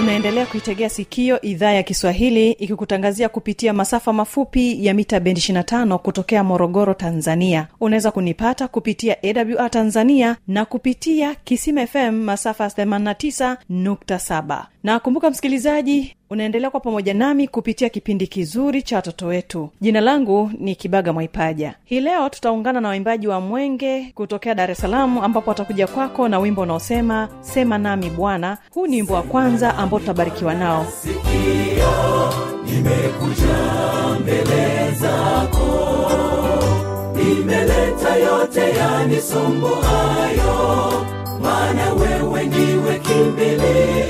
unaendelea kuitegea sikio idhaa ya kiswahili ikikutangazia kupitia masafa mafupi ya mita bendi 25 kutokea morogoro tanzania. Unaweza kunipata kupitia awr tanzania na kupitia kisima fm masafa 89.7 na kumbuka msikilizaji unaendelea kwa pamoja nami kupitia kipindi kizuri cha watoto wetu. Jina langu ni kibaga mwaipaja. Hii leo tutaungana na waimbaji wa mwenge kutokea dar es salaam ambapo watakuja kwako na wimbo unaosema sema nami bwana. Huu ni wimbo wa kwanza ambao tutabarikiwa nao. Sikio, nimekuja mbele zako. Nimeleta yote yanisumbuayo. Maana wewe ndiwe kimbilio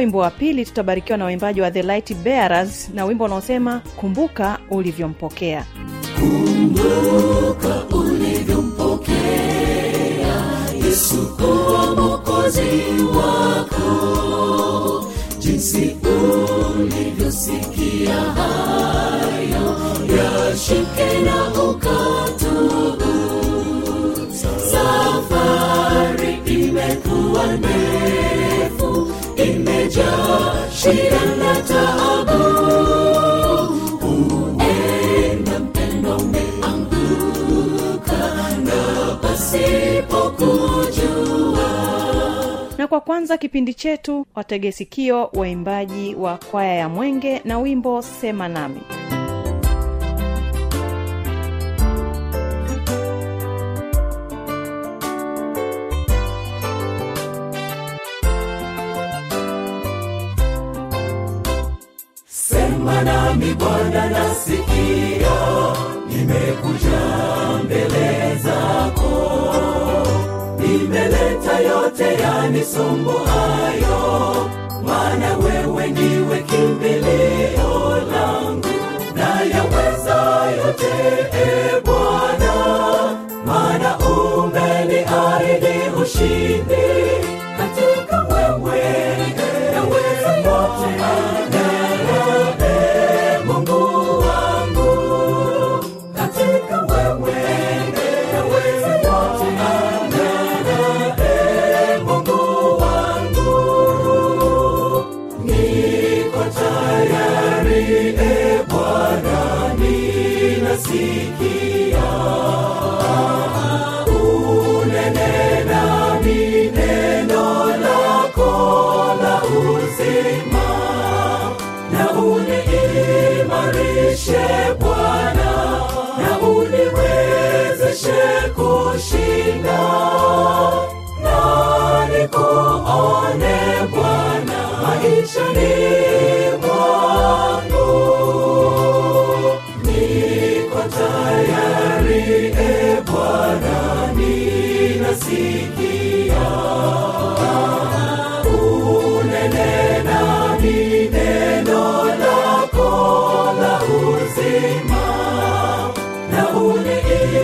wimbo wa pili tutabarikiwa na waimbaji wa the light bearers na wimbo unaosema kumbuka ulivyompokea. Kumbuka ulivyompokea yesu kuwa mokozi wako. Jinsi ulivyosikia hayo yashike na ukatubu. Safari imekuwa ndefu imejaa shida kwa kwanza kipindi chetu wategesikio waimbaji wa kwaya ya mwenge na wimbo sema nami nami bwana nasikia. Nimekuja mbele zako. Nimeleta yote yanisumbuayo mana wewe ndiwe kimbilio langu na yaweza yote e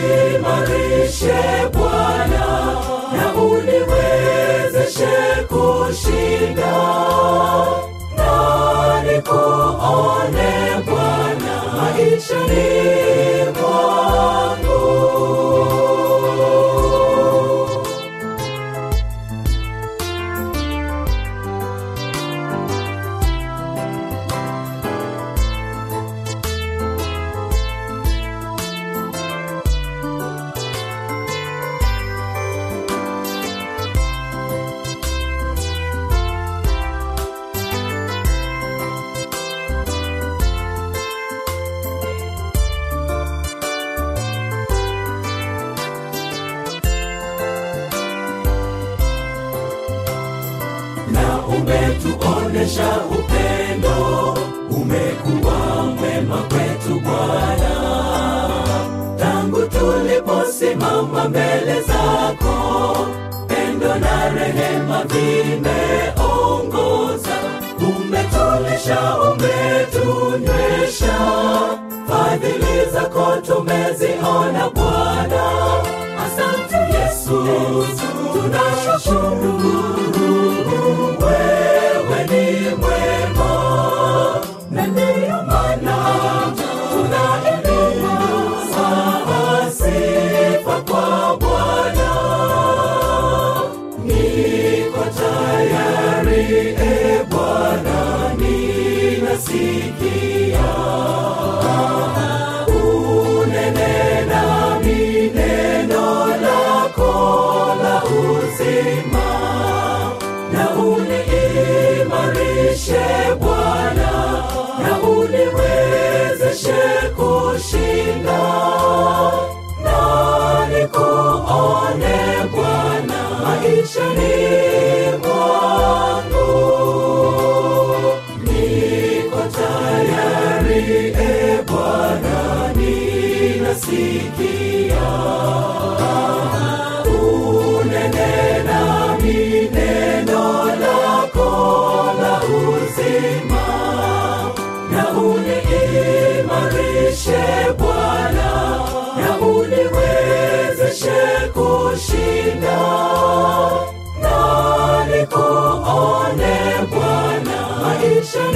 uniimarishe bwana. Na uniwezeshe kushinda. Na nikuone bwana. Maishani mwangu umetuonesha upendo. Umekuwa mwema kwetu bwana. Tangu tuliposimama mbele zako pendo na rehema vimeongoza. Umetulisha umetunywesha fadhili zako tumeziona bwana. Asante yesu. Tunashukuru See.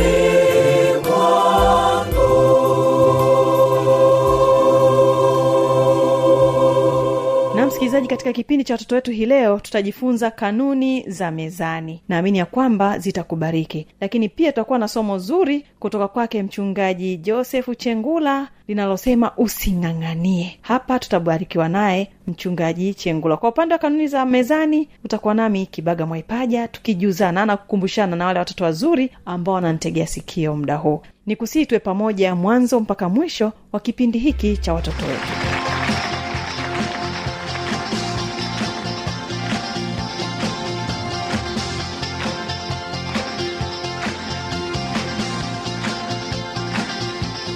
Maishani katika kipindi cha watoto wetu hii leo tutajifunza kanuni za mezani. Naamini ya kwamba zitakubariki. Lakini pia tutakuwa na somo zuri kutoka kwake mchungaji josefu chengula linalosema using'ang'anie hapa tutabarikiwa naye mchungaji chengula. Kwa upande wa kanuni za mezani utakuwa nami kibaga mwaipaja tukijuzana na kukumbushana na wale watoto wazuri ambao wananitegea sikio muda huu. Ni kusii tuwe pamoja mwanzo mpaka mwisho wa kipindi hiki cha watoto wetu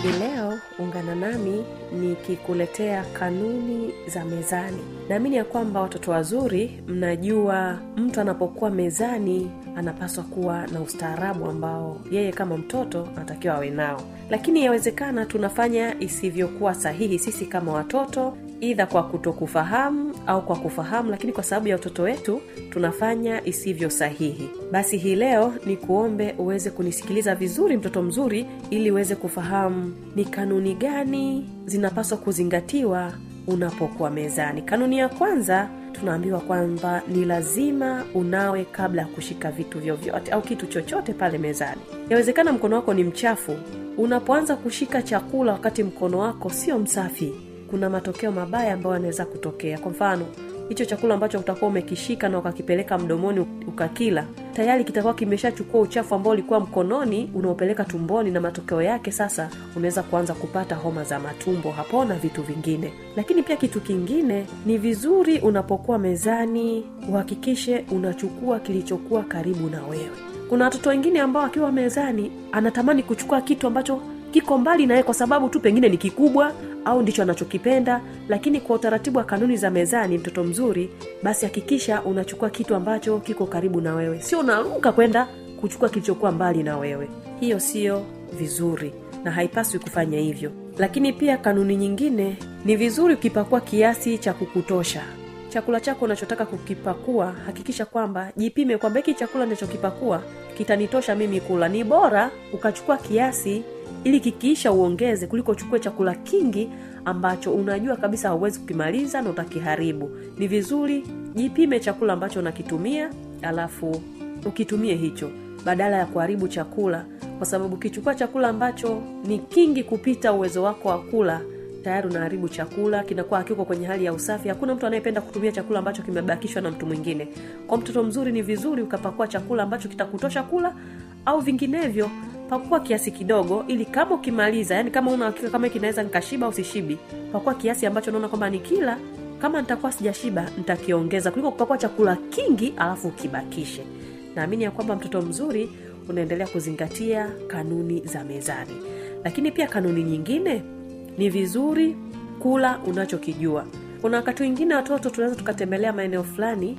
Hii leo ungana nami nikikuletea kanuni za mezani. Naamini ya kwamba watoto wazuri mnajua mtu anapokuwa mezani anapaswa kuwa na ustaarabu ambao yeye kama mtoto anatakiwa awe nao. Lakini yawezekana tunafanya isivyokuwa sahihi sisi kama watoto idha kwa kutokufahamu au kwa kufahamu lakini kwa sababu ya utoto wetu tunafanya isivyo sahihi. Basi hii leo ni kuombe uweze kunisikiliza vizuri mtoto mzuri ili uweze kufahamu ni kanuni gani zinapaswa kuzingatiwa unapokuwa mezani. Kanuni ya kwanza tunaambiwa kwamba ni lazima unawe kabla ya kushika vitu vyovyote au kitu chochote pale mezani. Yawezekana mkono wako ni mchafu. Unapoanza kushika chakula wakati mkono wako sio msafi kuna matokeo mabaya ambayo yanaweza kutokea. Kwa mfano hicho chakula ambacho utakuwa umekishika na ukakipeleka mdomoni ukakila tayari kitakuwa kimeshachukua uchafu ambao ulikuwa mkononi unaopeleka tumboni na matokeo yake sasa unaweza kuanza kupata homa za matumbo hapo na vitu vingine. Lakini pia kitu kingine ni vizuri unapokuwa mezani uhakikishe unachukua kilichokuwa karibu na wewe. Kuna watoto wengine ambao akiwa mezani anatamani kuchukua kitu ambacho kiko mbali naye kwa sababu tu pengine ni kikubwa au ndicho anachokipenda lakini kwa utaratibu wa kanuni za mezani mtoto mzuri basi hakikisha unachukua kitu ambacho kiko karibu na wewe. Sio unaruka kwenda kuchukua kilichokuwa mbali na wewe. Hiyo sio vizuri na haipaswi kufanya hivyo. Lakini pia kanuni nyingine ni vizuri ukipakua kiasi cha kukutosha. Chakula chako unachotaka kukipakua hakikisha kwamba jipime kwamba hiki chakula nachokipakua kitanitosha mimi kula. Ni bora ukachukua kiasi ili kikiisha uongeze kuliko uchukue chakula kingi ambacho unajua kabisa hauwezi kukimaliza na utakiharibu. Ni vizuri jipime chakula ambacho unakitumia alafu ukitumie hicho badala ya kuharibu chakula. Kwa sababu ukichukua chakula ambacho ni kingi kupita uwezo wako wa kula tayari unaharibu chakula kinakuwa hakiko kwenye hali ya usafi. Hakuna mtu anayependa kutumia chakula ambacho kimebakishwa na mtu mwingine. Kwa mtoto mzuri ni vizuri ukapakua chakula ambacho kitakutosha kula au vinginevyo pakua kiasi kidogo ili kama ukimaliza yani kama una kama kinaweza nikashiba au sishibi pakua kiasi ambacho unaona kwamba ni kama nitakuwa sijashiba nitakiongeza kuliko kupakua chakula kingi alafu ukibakishe. Naamini ya kwamba mtoto mzuri unaendelea kuzingatia kanuni za mezani. Lakini pia kanuni nyingine ni vizuri kula unachokijua. Kuna wakati wengine watoto tunaweza tukatembelea maeneo fulani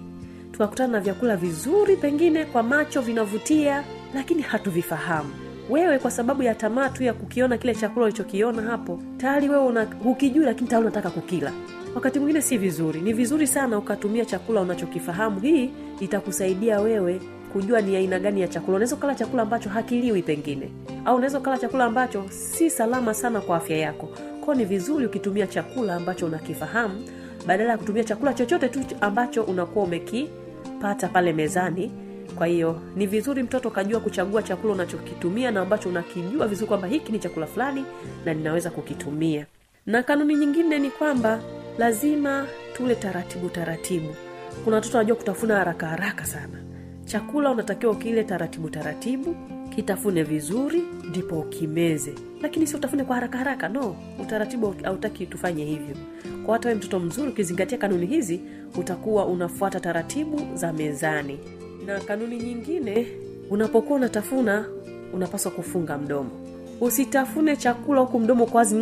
tukakutana na vyakula vizuri pengine kwa macho vinavutia lakini hatuvifahamu wewe kwa sababu ya tamaa tu ya kukiona kile chakula ulichokiona hapo tayari wewe una, hukijui lakini tayari unataka kukila. Wakati mwingine si vizuri. Ni vizuri sana ukatumia chakula unachokifahamu. Hii itakusaidia wewe kujua ni aina gani ya chakula. Unaweza ukala chakula ambacho hakiliwi pengine. Au unaweza ukala chakula ambacho si salama sana kwa afya yako. Kwao ni vizuri ukitumia chakula ambacho unakifahamu badala ya kutumia chakula chochote tu ambacho unakuwa umekipata pale mezani kwa hiyo ni vizuri mtoto kajua kuchagua chakula unachokitumia na ambacho unakijua vizuri kwamba hiki ni chakula fulani na ninaweza kukitumia. Na kanuni nyingine ni kwamba lazima tule taratibu taratibu. Kuna watoto wanajua kutafuna haraka haraka sana. Chakula unatakiwa ukile taratibu taratibu kitafune vizuri ndipo ukimeze. Lakini si utafune kwa haraka haraka no. Utaratibu hautaki tufanye hivyo. Kwa hata we mtoto mzuri ukizingatia kanuni hizi utakuwa unafuata taratibu za mezani na kanuni nyingine unapokuwa unatafuna unapaswa kufunga mdomo. Usitafune chakula huku mdomo kwazi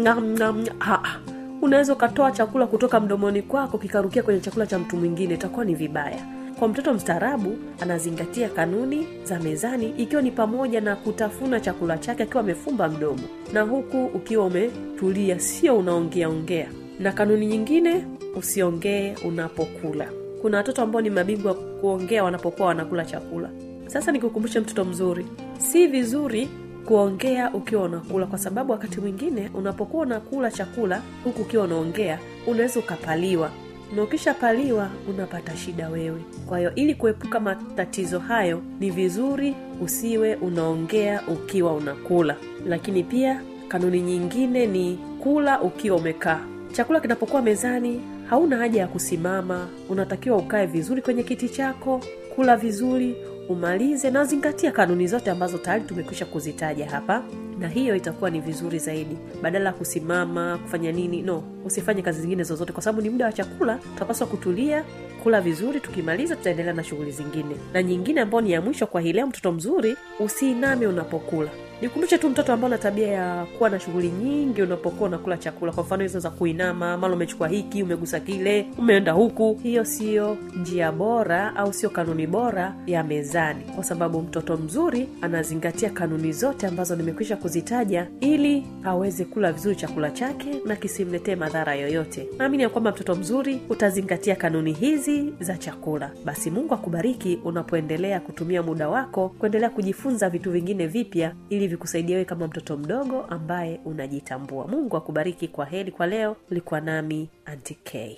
unaweza ukatoa chakula kutoka mdomoni kwako kikarukia kwenye chakula cha mtu mwingine itakuwa ni vibaya. Kwa mtoto mstaarabu anazingatia kanuni za mezani ikiwa ni pamoja na kutafuna chakula chake akiwa amefumba mdomo. Na huku ukiwa umetulia sio unaongeaongea na kanuni nyingine usiongee unapokula kuna watoto ambao ni mabingwa kuongea wanapokuwa wanakula chakula. Sasa nikukumbushe mtoto mzuri si vizuri kuongea ukiwa unakula kwa sababu wakati mwingine unapokuwa unakula chakula huku ukiwa unaongea unaweza ukapaliwa. Na ukishapaliwa unapata shida wewe. Kwa hiyo ili kuepuka matatizo hayo ni vizuri usiwe unaongea ukiwa unakula. Lakini pia kanuni nyingine ni kula ukiwa umekaa. Chakula kinapokuwa mezani hauna haja ya kusimama. Unatakiwa ukae vizuri kwenye kiti chako kula vizuri umalize na zingatia kanuni zote ambazo tayari tumekwisha kuzitaja hapa. Na hiyo itakuwa ni vizuri zaidi. Badala ya kusimama kufanya nini? No usifanye kazi zingine zozote kwa sababu ni muda wa chakula. Tutapaswa kutulia kula vizuri tukimaliza tutaendelea na shughuli zingine. Na nyingine ambayo ni ya mwisho kwa hii leo mtoto mzuri usiiname unapokula nikumbushe tu mtoto ambao na tabia ya kuwa na shughuli nyingi unapokuwa unakula chakula kwa mfano hizo za kuinama mara umechukua hiki umegusa kile umeenda huku. Hiyo siyo njia bora au sio kanuni bora ya mezani kwa sababu mtoto mzuri anazingatia kanuni zote ambazo nimekwisha kuzitaja ili aweze kula vizuri chakula chake na kisimletee madhara yoyote. Naamini ya kwamba mtoto mzuri utazingatia kanuni hizi za chakula. Basi mungu akubariki unapoendelea kutumia muda wako kuendelea kujifunza vitu vingine vipya ili vikusaidia wewe kama mtoto mdogo ambaye unajitambua mungu akubariki kwa heri kwa leo ulikuwa nami Auntie K.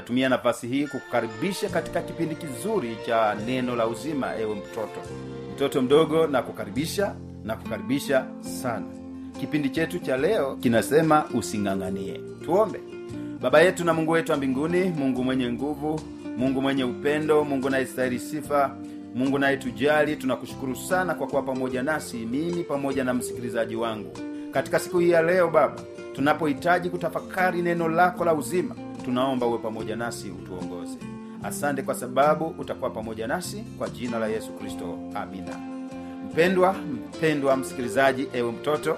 natumia nafasi hii kukukaribisha katika kipindi kizuri cha neno la uzima ewe mtoto. Mtoto mdogo na kukaribisha na kukaribisha sana. Kipindi chetu cha leo kinasema using'ang'anie. Tuombe. Baba yetu na mungu wetu wa mbinguni mungu mwenye nguvu mungu mwenye upendo mungu nayestahili sifa mungu nayetujali tunakushukuru sana kwa kuwa pamoja nasi mimi pamoja na msikilizaji wangu. Katika siku hii ya leo baba tunapohitaji kutafakari neno lako la uzima tunaomba uwe pamoja nasi utuongoze. Asante kwa sababu utakuwa pamoja nasi kwa jina la yesu kristo. Amina. Mpendwa mpendwa msikilizaji ewe mtoto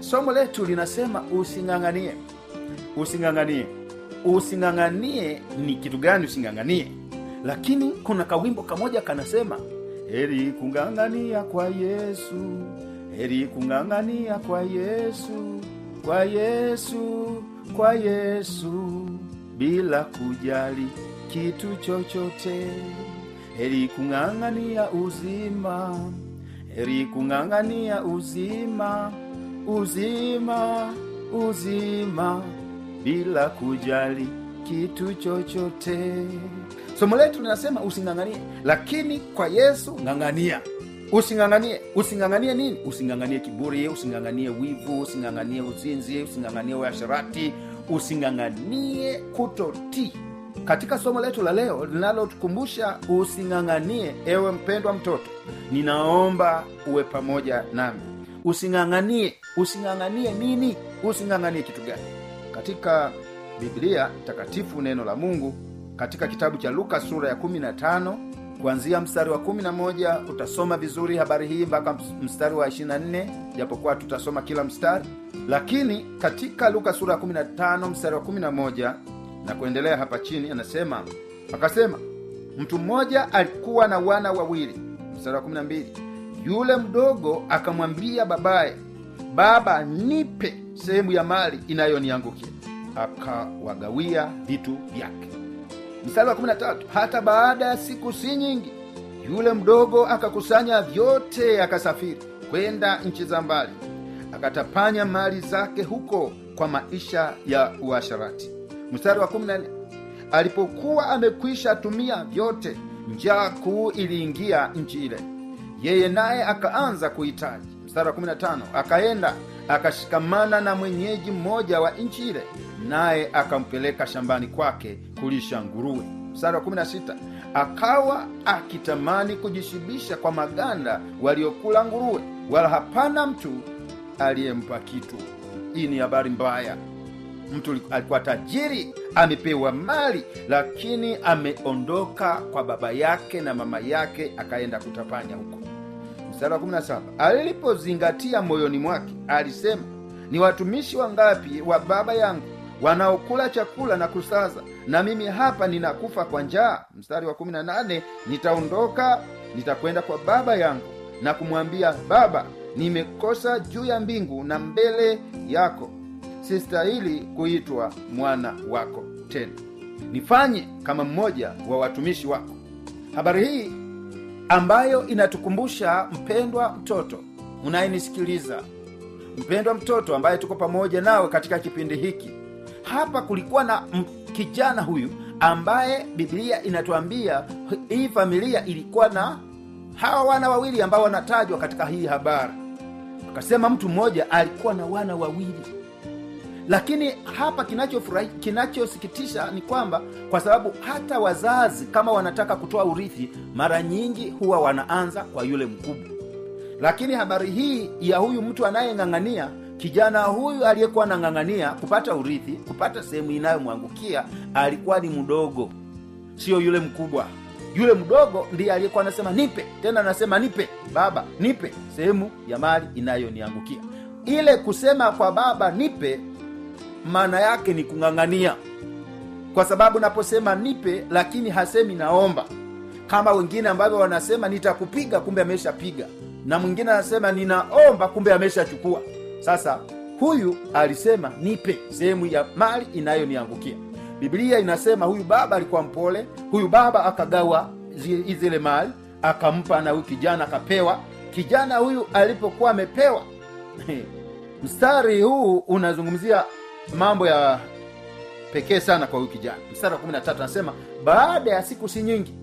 somo letu linasema using'ang'anie. Using'ang'anie. Using'ang'anie ni kitu gani using'ang'anie? Lakini kuna kawimbo kamoja kanasema heri kung'ang'ania kwa yesu. Heri kung'ang'ania kwa yesu. Kwa yesu. Kwa yesu bila kujali kitu chochote. Heri kung'ang'ania uzima heri kung'ang'ania uzima uzima uzima bila kujali kitu chochote. Somo letu linasema using'ang'anie lakini kwa yesu ng'ang'ania. Using'ang'anie using'ang'anie nini? Using'ang'anie kiburi using'ang'anie wivu using'ang'anie uzinzi using'ang'anie uasharati using'ang'anie kutotii. Katika somo letu la leo linalotukumbusha using'ang'anie ewe mpendwa mtoto ninaomba uwe pamoja nami. Using'ang'anie using'ang'anie nini? Using'ang'anie kitu gani? Katika biblia takatifu neno la mungu katika kitabu cha luka sura ya 15 kuanzia mstari wa 11 utasoma vizuri habari hii mpaka mstari wa 24 japokuwa tutasoma kila mstari. Lakini katika luka sura ya 15 mstari wa 11 na kuendelea hapa chini anasema akasema mtu mmoja alikuwa na wana wawili. Mstari wa 12 yule mdogo akamwambia babaye baba nipe sehemu ya mali inayoniangukia akawagawia vitu vyake mstari wa 13 hata baada ya siku si nyingi yule mdogo akakusanya vyote akasafiri kwenda nchi za mbali akatapanya mali zake huko kwa maisha ya uasharati mstari wa 14 alipokuwa amekwisha tumia vyote njaa kuu iliingia nchi ile. Yeye naye akaanza kuhitaji. Mstari wa 15 akaenda akashikamana na mwenyeji mmoja wa nchi ile naye akampeleka shambani kwake kulisha nguruwe. Mstari wa 16 akawa akitamani kujishibisha kwa maganda waliokula nguruwe wala hapana mtu aliyempa kitu. Hii ni habari mbaya. Mtu alikuwa tajiri amepewa mali lakini ameondoka kwa baba yake na mama yake akaenda kutapanya huko mstari wa 17 alipozingatia moyoni mwake alisema ni watumishi wangapi wa baba yangu wanaokula chakula na kusaza na mimi hapa ninakufa kwa njaa? Mstari wa 18 nitaondoka nitakwenda kwa baba yangu na kumwambia baba nimekosa juu ya mbingu na mbele yako. Sistahili kuitwa mwana wako tena. Nifanye kama mmoja wa watumishi wako. Habari hii ambayo inatukumbusha mpendwa mtoto unayenisikiliza. Mpendwa mtoto ambaye tuko pamoja nawe katika kipindi hiki. Hapa kulikuwa na kijana huyu ambaye biblia inatuambia hii familia ilikuwa na hawa wana wawili ambao wanatajwa katika hii habari. Akasema mtu mmoja alikuwa na wana wawili lakini hapa kinachofurahi kinachosikitisha ni kwamba kwa sababu hata wazazi kama wanataka kutoa urithi mara nyingi huwa wanaanza kwa yule mkubwa. Lakini habari hii ya huyu mtu anayeng'ang'ania kijana huyu aliyekuwa anang'ang'ania kupata urithi kupata sehemu inayomwangukia alikuwa ni mdogo. Siyo yule mkubwa. Yule mdogo ndiye aliyekuwa anasema nipe. Tena anasema nipe baba nipe. Sehemu ya mali inayoniangukia. Ile kusema kwa baba nipe maana yake ni kung'ang'ania. Kwa sababu naposema nipe lakini hasemi naomba. Kama wengine ambavyo wanasema nitakupiga kumbe ameshapiga. Na mwingine anasema ninaomba kumbe ameshachukua. Sasa huyu alisema nipe sehemu ya mali inayoniangukia. Biblia inasema huyu baba alikuwa mpole huyu baba akagawa zi- zile mali akampa na huyu kijana akapewa. Kijana huyu alipokuwa amepewa mstari huu unazungumzia mambo ya pekee sana kwa wiki jana mstari wa 13 anasema baada ya siku si nyingi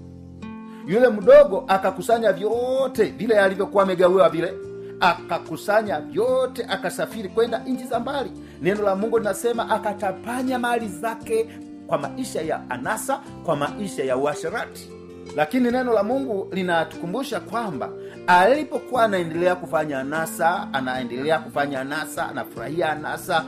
yule mdogo akakusanya vyote vile alivyokuwa amegawiwa vile akakusanya vyote akasafiri kwenda nchi za mbali. Neno la mungu linasema akatapanya mali zake kwa maisha ya anasa kwa maisha ya uasherati. Lakini neno la mungu linatukumbusha kwamba alipokuwa anaendelea kufanya anasa anaendelea kufanya anasa anafurahia anasa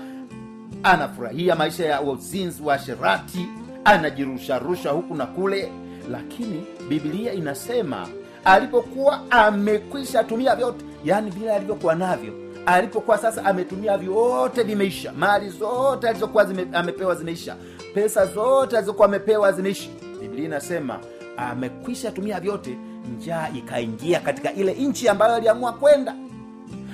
anafurahia maisha ya uzinzi wa sherati anajirusharusha huku na kule. Lakini biblia inasema alipokuwa amekwisha tumia vyote yaani vile alivyokuwa navyo alipokuwa sasa ametumia vyote vimeisha. Mali zote alizokuwa zime, amepewa zimeisha. Pesa zote alizokuwa amepewa zimeisha. Biblia inasema amekwisha tumia vyote njaa ikaingia katika ile nchi ambayo aliamua kwenda.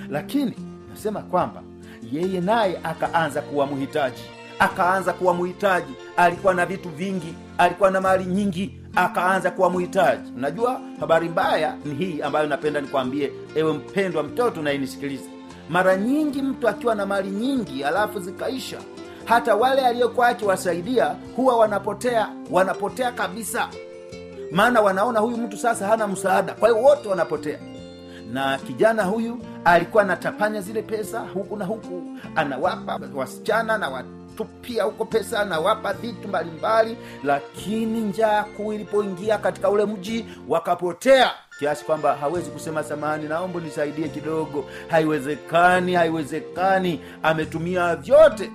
Lakini nasema kwamba yeye naye akaanza kuwa mhitaji akaanza kuwa mhitaji alikuwa na vitu vingi. Alikuwa na mali nyingi. Akaanza kuwa mhitaji unajua habari mbaya ni hii ambayo napenda nikwambie. Ewe mpendwa mtoto unayenisikiliza. Mara nyingi mtu akiwa na mali nyingi alafu zikaisha hata wale aliyokuwa akiwasaidia huwa wanapotea. Wanapotea kabisa. Maana wanaona huyu mtu sasa hana msaada. Kwa hiyo wote wanapotea na kijana huyu alikuwa anatapanya zile pesa huku na huku anawapa wasichana na watupia huko pesa anawapa vitu mbalimbali lakini njaa kuu ilipoingia katika ule mji wakapotea kiasi kwamba hawezi kusema samani naomba nisaidie kidogo. Haiwezekani haiwezekani ametumia vyote.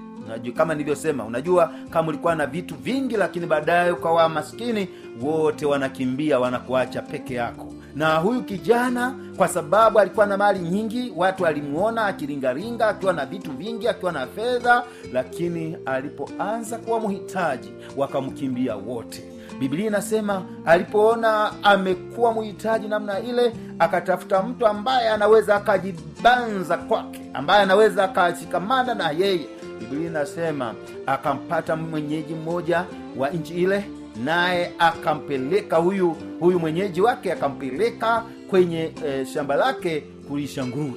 Kama nilivyosema unajua kama ulikuwa na vitu vingi lakini baadaye ukawa maskini wote wanakimbia wanakuacha peke yako na huyu kijana kwa sababu alikuwa na mali nyingi watu walimwona akiringaringa akiwa na vitu vingi akiwa na fedha lakini alipoanza kuwa mhitaji wakamkimbia wote. Biblia inasema alipoona amekuwa mhitaji namna ile akatafuta mtu ambaye anaweza akajibanza kwake ambaye anaweza akashikamana na yeye. Biblia inasema akampata mwenyeji mmoja wa nchi ile naye akampeleka huyu huyu mwenyeji wake akampeleka kwenye e, shamba lake kulisha nguruwe.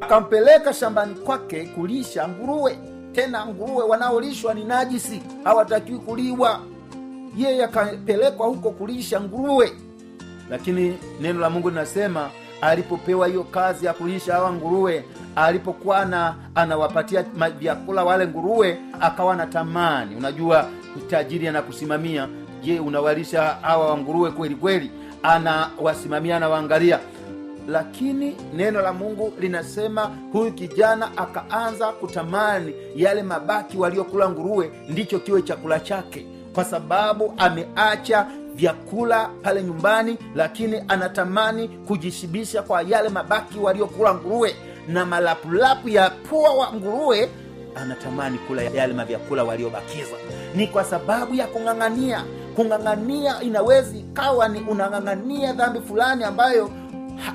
Akampeleka shambani kwake kulisha nguruwe. Tena nguruwe wanaolishwa ni najisi hawatakiwi kuliwa. Yeye akapelekwa huko kulisha nguruwe. Lakini neno la mungu linasema alipopewa hiyo kazi ya kulisha hawa nguruwe alipokuwa na anawapatia vyakula wale nguruwe akawa na tamani. Unajua tajiri anakusimamia je unawalisha hawa wanguruwe kweli kweli? Anawasimamia anawaangalia lakini neno la mungu linasema huyu kijana akaanza kutamani yale mabaki waliokula nguruwe ndicho kiwe chakula chake. Kwa sababu ameacha vyakula pale nyumbani lakini anatamani kujishibisha kwa yale mabaki waliokula nguruwe. Na malapulapu ya pua wa nguruwe anatamani kula yale mavyakula waliobakiza ni kwa sababu ya kung'ang'ania. Kung'ang'ania inawezi ikawa ni unang'ang'ania dhambi fulani ambayo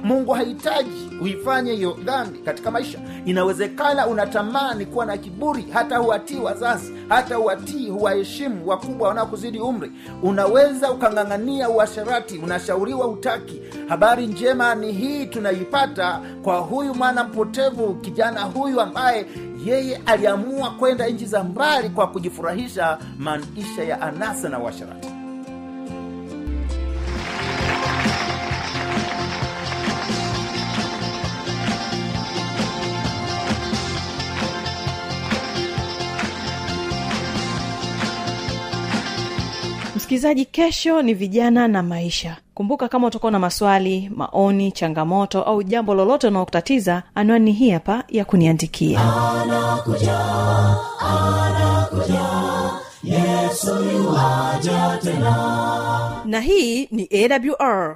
mungu hahitaji uifanye hiyo dhambi katika maisha. Inawezekana unatamani kuwa na kiburi hata huwatii wazazi hata huwatii huwaheshimu wakubwa wanaokuzidi umri. Unaweza ukang'ang'ania uasharati unashauriwa utaki. Habari njema ni hii tunaipata kwa huyu mwana mpotevu kijana huyu ambaye yeye aliamua kwenda nchi za mbali kwa kujifurahisha maisha ya anasa na uasherati msikilizaji kesho ni vijana na maisha kumbuka kama utakuwa na maswali maoni changamoto au jambo lolote unaokutatiza anwani hii hapa ya kuniandikia. Na hii ni awr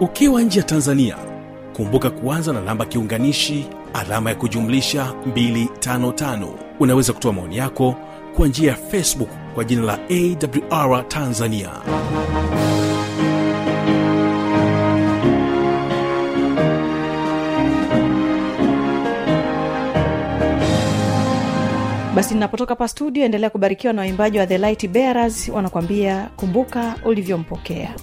ukiwa nje ya tanzania kumbuka kuanza na namba kiunganishi alama ya kujumlisha 255 unaweza kutoa maoni yako kwa njia ya facebook kwa jina la awr tanzania. Basi ninapotoka pa studio endelea kubarikiwa na waimbaji wa the light bearers. Wanakwambia kumbuka ulivyompokea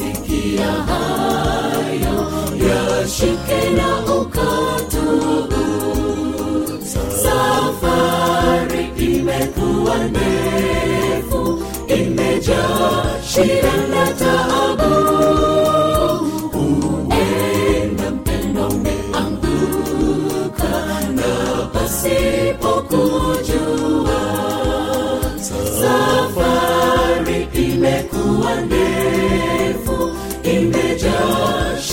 ulivyosikia hayo yashike na ukatubu. Safari imekuwa ndefu imejaa shida na taabu. Uenda mpendo umeanguka na pasipokujua safari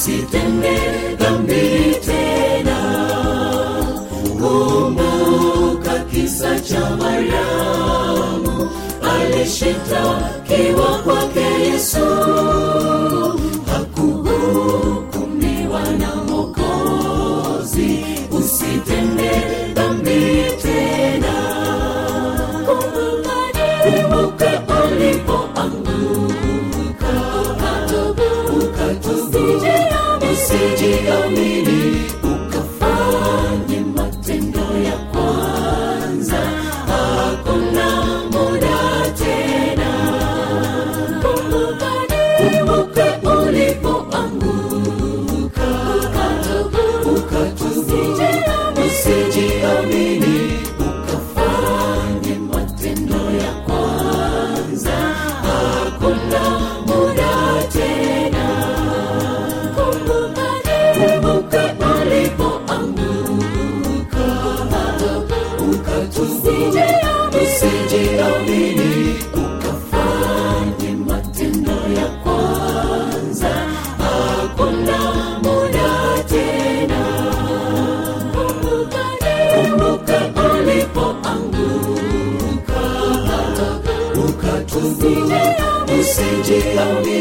usitende dhambi tena. Kumbuka kisa cha mariamu alishitakiwa kwake yesu. se diga o humilhado. de amor.